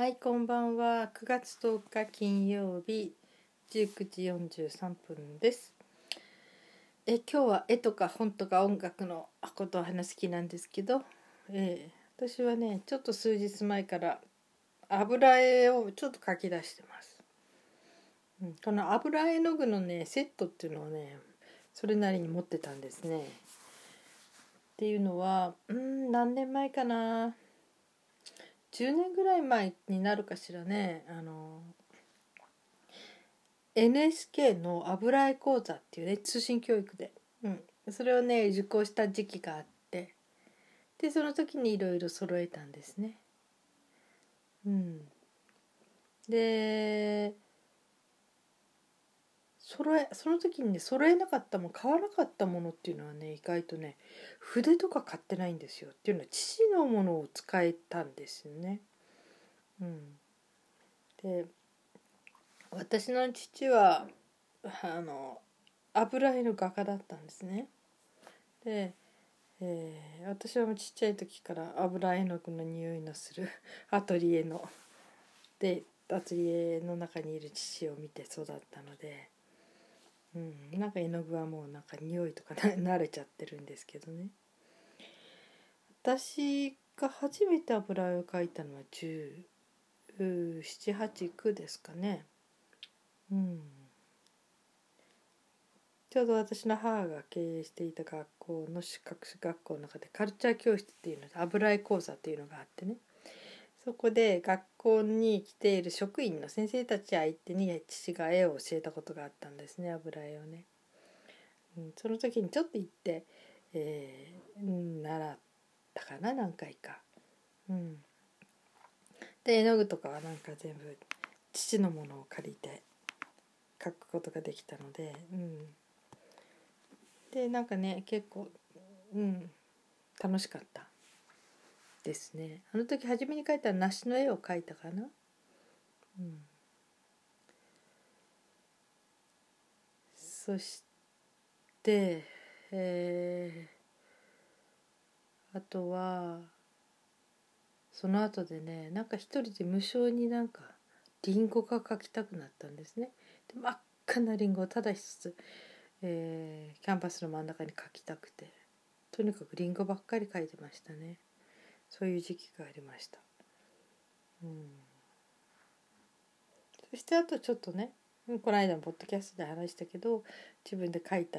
はい、こんばんは。9月10日金曜日19時43分です。え今日は絵とか本とか音楽のことを話す気なんですけど、えー私はねちょっと数日前から油絵をちょっと描き出してます。うんこの油絵の具のねセットっていうのをねそれなりに持ってたんですね。っていうのはうん何年前かな10年ぐらい前になるかしらねあの NHK の油絵講座っていうね通信教育で、うん、それをね受講した時期があって。でその時にいろいろ揃えたんですね。うん、で揃えその時にね揃えなかったもん買わなかったものっていうのはね意外とね筆とか買ってないんですよっていうのは父のものを使えたんですよね。うん、で私の父はあの油絵の画家だったんですね。で、えー私はもうちっちゃい時から油絵の具の匂いのする アトリエのでアトリエの中にいる父を見て育ったので。うん、なんか絵の具はもうなんか匂いとか 慣れちゃってるんですけどね。私が初めて油絵を描いたのは1789ですかね。うん。ちょうど私の母が経営していた学校の資格学校の中でカルチャー教室っていうので油絵講座っていうのがあってね。そこで学校に来ている職員の先生たち相手に父が絵を教えたことがあったんですね油絵をね。うん、その時にちょっと行って、えー習ったかな何回か。うん、で絵の具とかはなんか全部父のものを借りて描くことができたので、うん、でなんかね結構、うん、楽しかった。ですね。あの時初めに描いた梨の絵を描いたかな？うん。そしてえー、あとはその後でねなんか一人で無性になんかリンゴが描きたくなったんですね。で真っ赤なリンゴをただ一つ、えーキャンパスの真ん中に描きたくてとにかくリンゴばっかり描いてましたね。そういう時期がありました。うん、そしてあとちょっとねこの間のポッドキャストで話したけど自分で描いた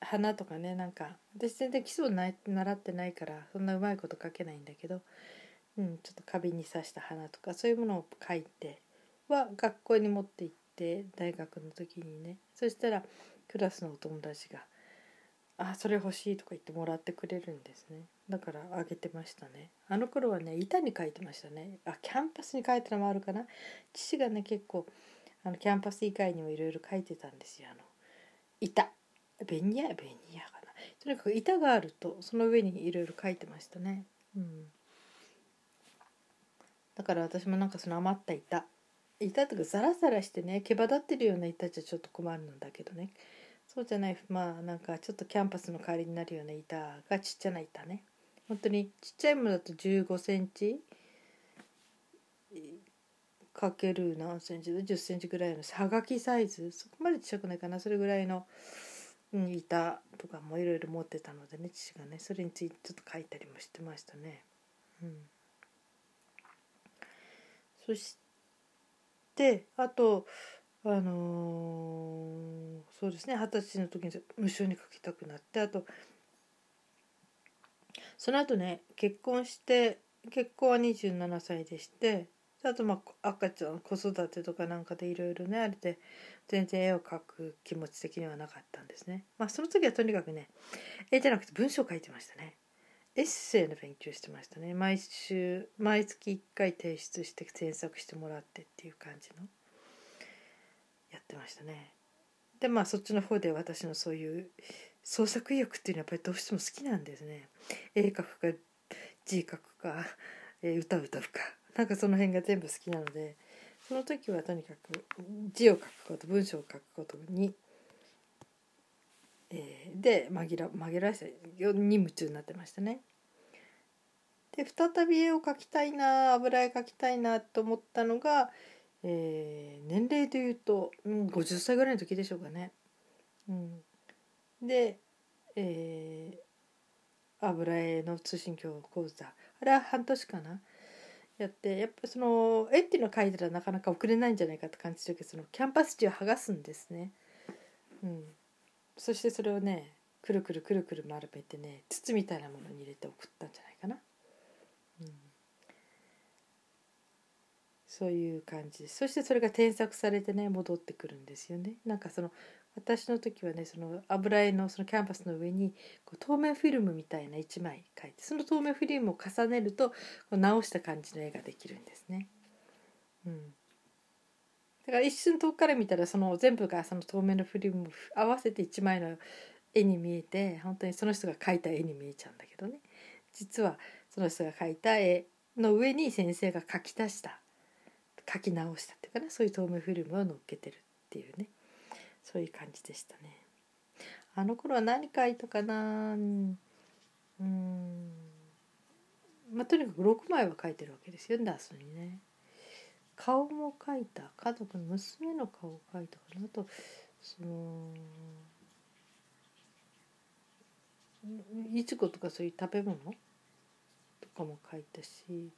花とかねなんか私全然基礎な習ってないからそんなうまいこと描けないんだけど、うん、ちょっと花瓶に刺した花とかそういうものを描いては学校に持って行って大学の時にねそしたらクラスのお友達が「あそれ欲しい」とか言ってもらってくれるんですね。だからあげてましたね。あの頃はね板に書いてましたね。あキャンパスに書いたのもあるかな。父がね結構あのキャンバス以外にもいろいろ書いてたんですよ。あの板。ベニヤ？ベニヤかな。とにかく板があるとその上にいろいろ書いてましたね。うん。だから私もなんかその余った板。板とかザラザラしてね毛羽立ってるような板じゃちょっと困るんだけどね。そうじゃないまあなんかちょっとキャンバスの代わりになるような板がちっちゃな板ね。本当にちっちゃいものだと15センチかける何センチで10センチぐらいのはがきサイズ。そこまでちっちゃくないかな。それぐらいの、うん、板とかもいろいろ持ってたのでね父がね。それについてちょっと書いたりもしてましたね。うん、そしてあとあのーそうですね。二十歳の時に無償に書きたくなってあとその後ね結婚して結婚は27歳でしてあとまあ赤ちゃん子育てとかなんかでいろいろねあれで全然絵を描く気持ち的にはなかったんですね。まあその時はとにかくね絵じゃなくて文章を書いてましたね。エッセイの勉強してましたね。毎週毎月1回提出して添削してもらってっていう感じの。やってましたね。でまあそっちの方で私のそういう創作意欲っていうのはやっぱりどうしても好きなんですね。絵描くか字書くか、え歌歌うか。なんかその辺が全部好きなのでその時はとにかく字を書くこと文章を書くことに、えーで紛ら紛らわせに夢中になってましたね。で再び絵を描きたいな油絵描きたいなと思ったのが、えー、年齢でいうと、うん、50歳ぐらいの時でしょうかね。うん、で、えー、油絵の通信教講座あれは半年かなやってやっぱその絵っていうのを描いたらなかなか送れないんじゃないかって感じするけどそのキャンパス地を剥がすんですね。うん、そしてそれをねくるくるくるくる丸めてね筒みたいなものに入れて送ったんじゃないかな。うん、そういう感じそしてそれが添削されてね戻ってくるんですよね。なんかその私の時はねその油絵のそのキャンパスの上にこう透明フィルムみたいな1枚描いてその透明フィルムを重ねるとこう直した感じの絵ができるんですね。うん、だから一瞬遠くから見たらその全部がその透明のフィルム合わせて1枚の絵に見えて本当にその人が描いた絵に見えちゃうんだけどね実はその人が描いた絵の上に先生が描き足した描き直したっていうかなそういう透明フィルムを乗っけてるっていうね。そういう感じでしたね。あの頃は何書いたかな？うん。まあとにかく6枚は書いてるわけですよダースにね。顔も描いた。家族の娘の顔を描いたかな？あとそのいちごとかそういう食べ物とかも書いたし。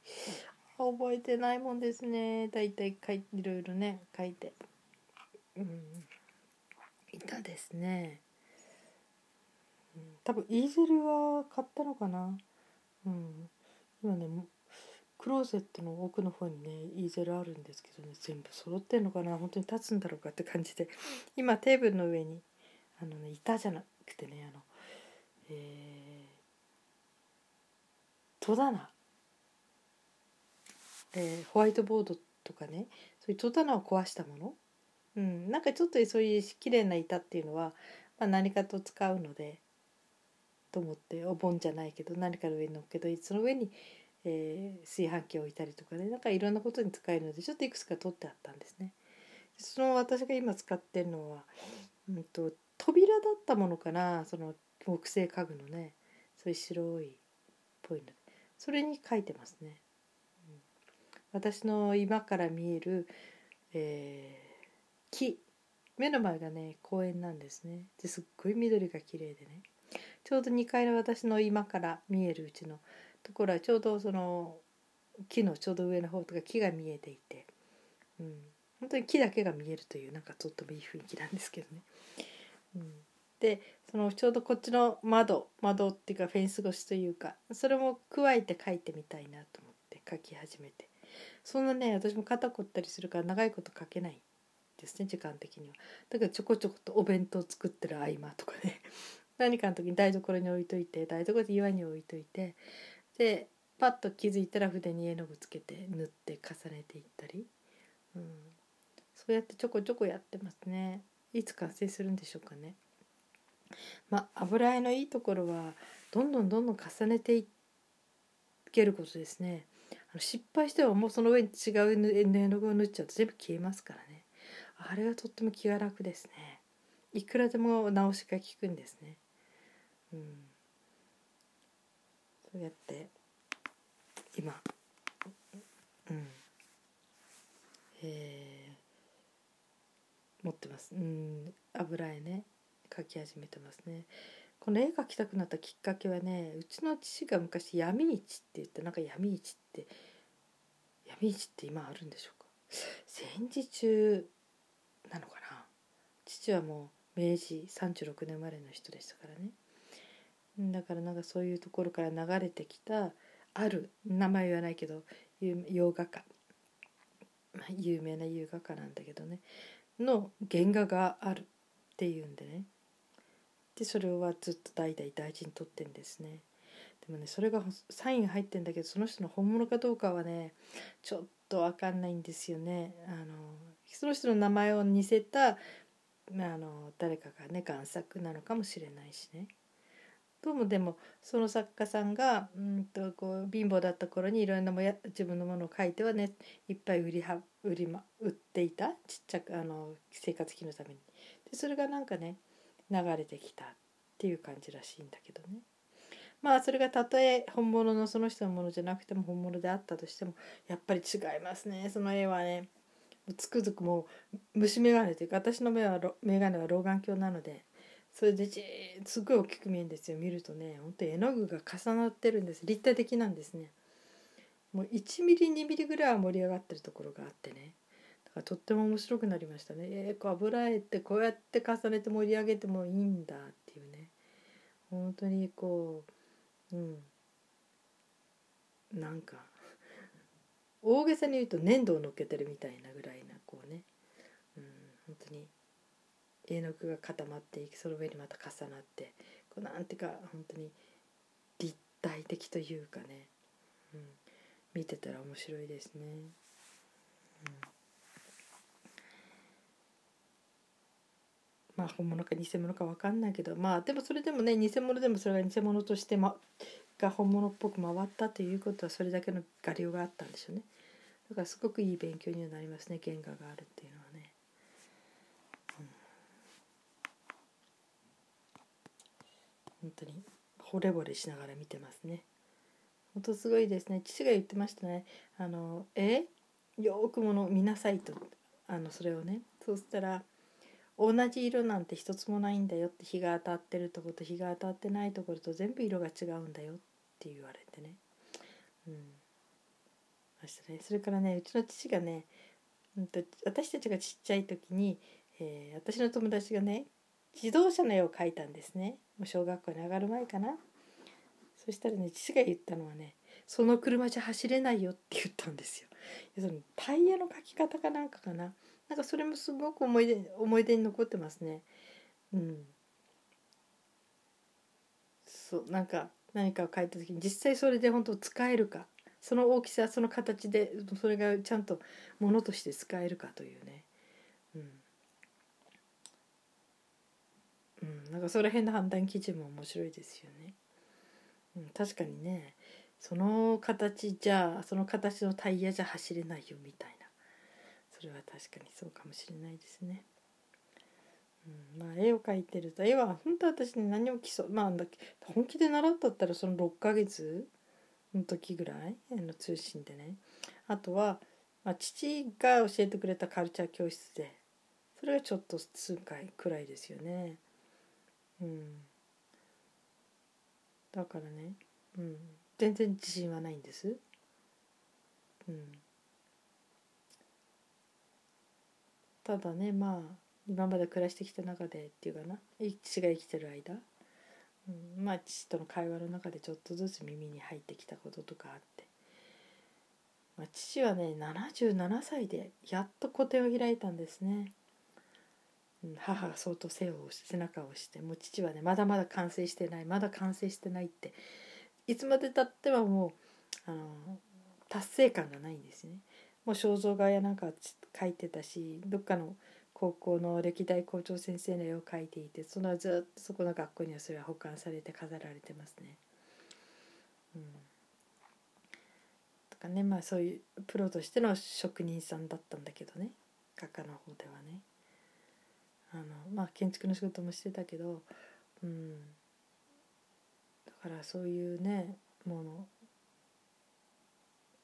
覚えてないもんですね。大体いいろいろね書いて。うん。いたですね、うん、多分イーゼルは買ったのかな。うん。今ねクローゼットの奥の方にねイーゼルあるんですけどね全部揃ってんのかな。本当に立つんだろうかって感じで。今テーブルの上にあのね板じゃなくてねあのえー、戸棚、えー、ホワイトボードとかねそういう戸棚を壊したものうん、なんかちょっとそういう綺麗な板っていうのは、まあ、何かと使うのでと思ってお盆じゃないけど何かの上に乗っけとその上に、えー、炊飯器を置いたりとかねなんかいろんなことに使えるのでちょっといくつか取ってあったんですね。その私が今使ってるのは、うんと、扉だったものかなその木製家具のねそういう白いっぽいのでそれに書いてますね。私の今から見える、えー木目の前がね公園なんですね。ですっごい緑が綺麗でね。ちょうど2階の私の今から見えるうちのところはちょうどその木のちょうど上の方とか木が見えていて、うん、本当に木だけが見えるというなんかとってもいい雰囲気なんですけどね。うん、でそのちょうどこっちの窓窓っていうかフェンス越しというかそれも加えて描いてみたいなと思って描き始めて。そんなね私も肩凝ったりするから長いこと描けないですね時間的には。だからちょこちょことお弁当作ってる合間とかね。何かの時に台所に置いといて台所で岩に置いといて。でパッと気づいたら筆に絵の具つけて塗って重ねていったり、うん、そうやってちょこちょこやってますね。いつ完成するんでしょうかね。まあ油絵のいいところはどんどんどんどん重ねていけることですね。失敗してはもうその上に違う絵の具を塗っちゃうと全部消えますからね。あれはとっても気が楽ですね。いくらでも直しが効くんですね。うん。そうやって今うん。えー、持ってます。うん。油絵ね。描き始めてますね。この絵描きたくなったきっかけはねうちの父が昔闇市って言ってなんか闇市って闇市って今あるんでしょうか。戦時中なのかな。父はもう明治36年生まれの人でしたからね。だからなんかそういうところから流れてきたある名前言わないけど洋画家、まあ、有名な洋画家なんだけどね。の原画があるっていうんでね。でそれはずっと代々大事に取ってんですね。でもねそれがサイン入ってんだけどその人の本物かどうかはねちょっと分かんないんですよね。あのその人の名前を似せたまああの誰かがね贋作なのかもしれないしね。どうもでもその作家さんがうんとこう貧乏だった頃にいろんなもや自分のものを書いてはねいっぱい売りは売り、ま、売っていたちっちゃくあの生活費のために。でそれがなんかね流れてきたっていう感じらしいんだけどね。まあそれがたとえ本物のその人のものじゃなくても本物であったとしてもやっぱり違いますね。その絵はねつくづくもう虫眼鏡というか私の目は眼鏡は老眼鏡なのでそれでじーすごい大きく見えるんですよ。見るとねほんと絵の具が重なってるんです。立体的なんですね。もう1ミリ2ミリぐらいは盛り上がってるところがあってね。からとっても面白くなりましたね。えー、こう油絵ってこうやって重ねて盛り上げてもいいんだっていうね。本当にこううん。なんか大げさに言うと粘土をのっけてるみたいなぐらいなこうね、うん、本当に絵の具が固まっていきその上にまた重なってこうなんていうか本当に立体的というかね、うん、見てたら面白いですね。うん。まあ本物か偽物か分かんないけどまあでもそれでもね偽物でもそれが偽物として、ま、が本物っぽく回ったということはそれだけの画量があったんでしょうね。だからすごくいい勉強にはなりますね原画があるっていうのはね、うん、本当に惚れ惚れしながら見てますね。本当すごいですね。父が言ってましたね。あのえ？よくもの見なさいと。あのそれをね。そうしたら同じ色なんて一つもないんだよって日が当たってるとこと日が当たってないところと全部色が違うんだよって言われてね。うん、それからねうちの父がね、うんと、私たちがちっちゃい時に、えー、私の友達がね自動車の絵を描いたんですねもう小学校に上がる前かなそしたらね父が言ったのはね「その車じゃ走れないよ」って言ったんですよ。そのタイヤの描き方かなんかかななんかそれもすごく思い出思い出に残ってますね。うん。そうなんか何かを書いた時に実際それで本当使えるかその大きさその形でそれがちゃんとものとして使えるかというね。うん。うん、なんかその辺の判断基準も面白いですよね。うん、確かにねその形じゃその形のタイヤじゃ走れないよみたいな。れは確かにそうかもしれないですね。うん、まあ絵を描いてると絵は本当私ね何も基礎まあ本気で習ったったらその6ヶ月の時ぐらいの通信でねあとは、まあ、父が教えてくれたカルチャー教室でそれはちょっと数回くらいですよね。うん、だからね、うん、全然自信はないんです。うんただねまあ今まで暮らしてきた中でっていうかな父が生きてる間、うん、まあ父との会話の中でちょっとずつ耳に入ってきたこととかあって、まあ、父はね77歳でやっと個展を開いたんですね。母が相当背を背中を押してもう父はねまだまだ完成してないまだ完成してないっていつまでたってはもうあの達成感がないんですね。もう肖像画やなんか描いてたしどっかの高校の歴代校長先生の絵を描いていてそのずっとそこの学校にはそれは保管されて飾られてますね。うん、とかねまあそういうプロとしての職人さんだったんだけどね画家の方ではね。あのまあ建築の仕事もしてたけど、うん、だからそういうねもの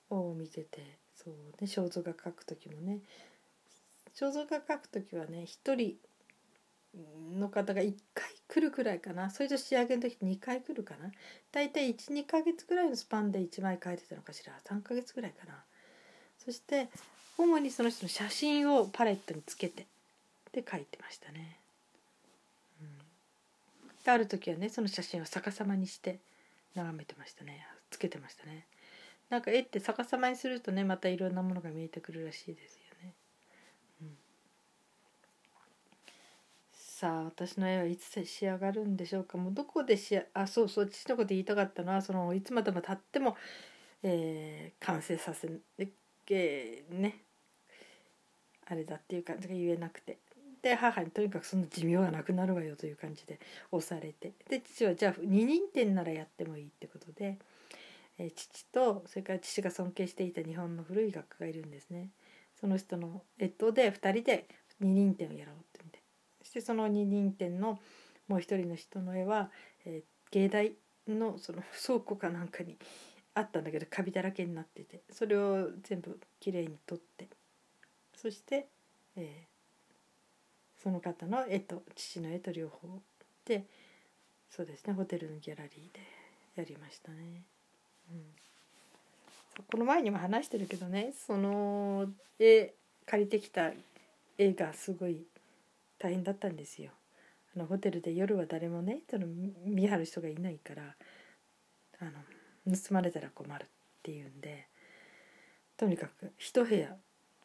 を見ててそうね肖像画描く時もね。肖像画描く時はね1人の方が1回来るくらいかな。それと仕上げの時2回来るかな。大体12ヶ月ぐらいのスパンで1枚描いてたのかしら。3ヶ月ぐらいかな。そして主にその人の写真をパレットにつけて。で描いてましたね。うん、である時はねその写真を逆さまにして眺めてましたね。つけてましたね。なんか絵って逆さまにするとねまたいろんなものが見えてくるらしいですよね。うん、さあ私の絵はいつ仕上がるんでしょうか。もうどこでしあそうそう父のこと言いたかったのはそのいつまでも経っても、えー、完成させえー、ね。あれだっていう感じが言えなくて。で母にとにかくその寿命がなくなるわよという感じで押されて。で父はじゃあ二人展ならやってもいいってことで。え父とそれから父が尊敬していた日本の古い画家がいるんですね。その人の越冬で2人で二人展をやろうって見てそしてその二人展のもう一人の人の絵は、えー、芸大のその倉庫かなんかにあったんだけどカビだらけになっててそれを全部きれいに取ってそして、えー、その方の絵と父の絵と両方でそうですねホテルのギャラリーでやりましたね。うん、この前にも話してるけどねその絵借りてきた絵がすごい大変だったんですよ。あのホテルで夜は誰もねその見張る人がいないからあの盗まれたら困るっていうんでとにかく一部屋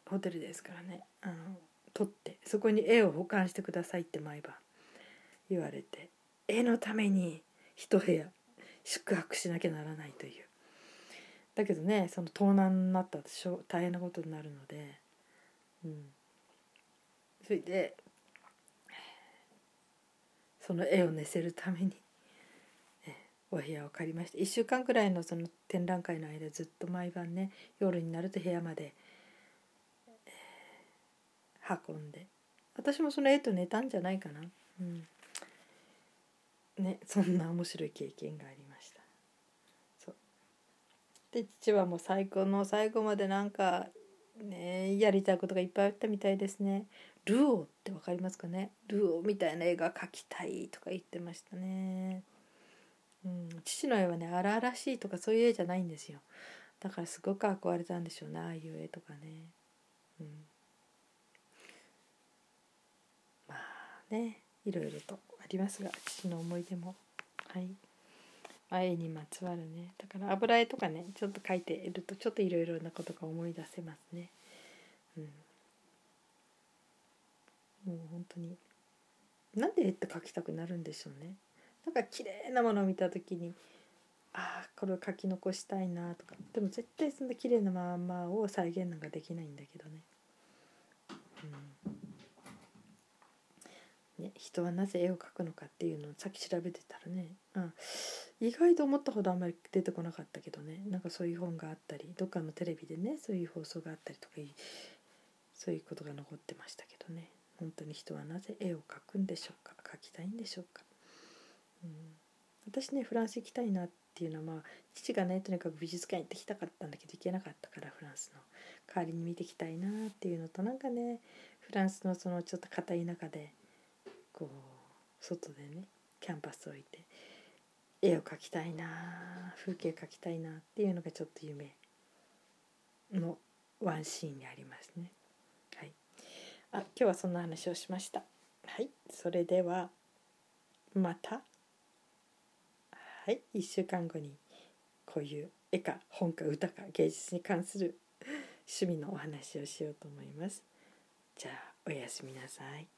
ホテルですからねあの取ってそこに絵を保管してくださいって毎晩言われて絵のために一部屋宿泊しなきゃならないというだけどねその盗難になったら大変なことになるので。うん。それでその絵を寝せるためにお部屋を借りまして1週間くらいのその展覧会の間ずっと毎晩ね夜になると部屋まで、運んで私もその絵と寝たんじゃないかな。うん。ねそんな面白い経験がありましたそうで父はもう最高の最後までなんかねやりたいことがいっぱいあったみたいですね。ルオって分かりますかね？ルオみたいな絵が描きたいとか言ってましたね、うん、父の絵はね荒々しいとかそういう絵じゃないんですよ。だからすごく憧れたんでしょうねああいう絵とかね。うん。まあねいろいろとありますが父の思い出も。はい。絵にまつわるね。だから油絵とかねちょっと描いているとちょっといろいろなことが思い出せますね。うん。もう本当に。なんで絵って描きたくなるんでしょうね。なんか綺麗なものを見た時にああこれを描き残したいなとか。でも絶対そんな綺麗なまんまを再現なんかできないんだけどね,、うん、ね人はなぜ絵を描くのかっていうのをさっき調べてたらね、うん、意外と思ったほどあんまり出てこなかったけどねなんかそういう本があったりどっかのテレビでねそういう放送があったりとかそういうことが残ってましたけどね。本当に人はなぜ絵を描くんでしょうか描きたいんでしょうか、うん、私ねフランス行きたいなっていうのはまあ父がねとにかく美術館行ってきたかったんだけど行けなかったからフランスの。代わりに見てきたいなっていうのとなんかねフランスのそのちょっと片田舎でこう外でねキャンパス置いて絵を描きたいな風景描きたいなっていうのがちょっと夢のワンシーンにありますね。はい。あ今日はそんな話をしました。はい。それではまた。はい。1週間後にこういう絵か本か歌か芸術に関する趣味のお話をしようと思います。じゃあおやすみなさい。